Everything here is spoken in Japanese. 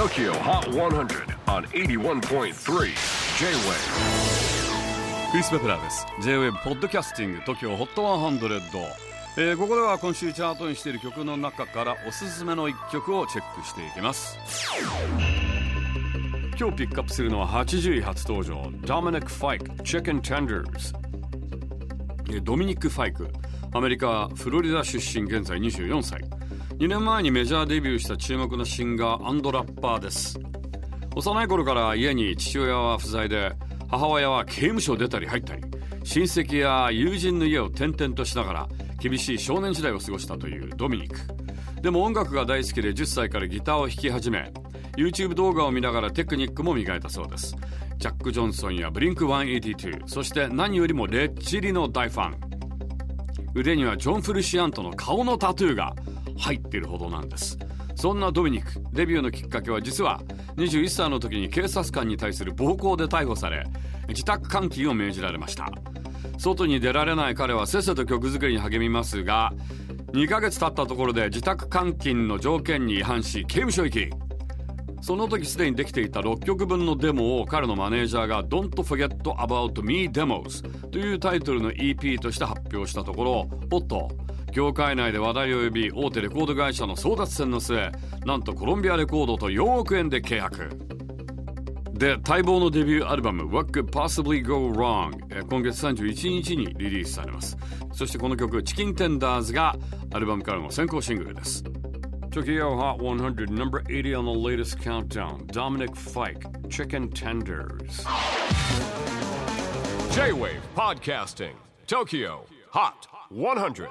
TOKYO HOT 100 on 81.3 J-WAVE. クリス・ベプラーです。J-WAVE ポッドキャスティング TOKYO HOT 100、えー、ここでは今週チャートにしている曲の中からおすすめの一曲をチェックしていきます。今日ピックアップするのは80位初登場 Dominic Fike Chicken Tenders ドミニク・ファイクアメリカフロリダ出身現在24歳2年前にメジャーデビューした注目のシンガーラッパーです。幼い頃から家に父親は不在で母親は刑務所を出たり入ったり親戚や友人の家を転々としながら厳しい少年時代を過ごしたというドミニク。でも音楽が大好きで10歳からギターを弾き始め YouTube 動画を見ながらテクニックも磨いたそうです。ジャック・ジョンソンやブリンク182そして何よりもレッチリの大ファン。腕にはジョン・フルシアントの顔のタトゥーが入ってるほどなんです。そんなドミニクデビューのきっかけは実は21歳の時に警察官に対する暴行で逮捕され自宅監禁を命じられました。外に出られない彼はせっせと曲作りに励みますが2ヶ月経ったところで自宅監禁の条件に違反し刑務所行き。その時すでにできていた6曲分のデモを彼のマネージャーが Don't Forget About Me Demos というタイトルの EP として発表したところおっと業界内で話題を呼び大手レコード会社の争奪戦の末なんとコロンビアレコードと4億円で契約。で待望のデビューアルバム What Could Possibly Go Wrong 今月31日にリリースされます。そしてこの曲チキンテンダーズがアルバムからの先行シングルです。Tokyo Hot 100 number 80 on the latest countdown. Dominic Fike Chicken Tenders. J-Wave Podcasting Tokyo Hot 100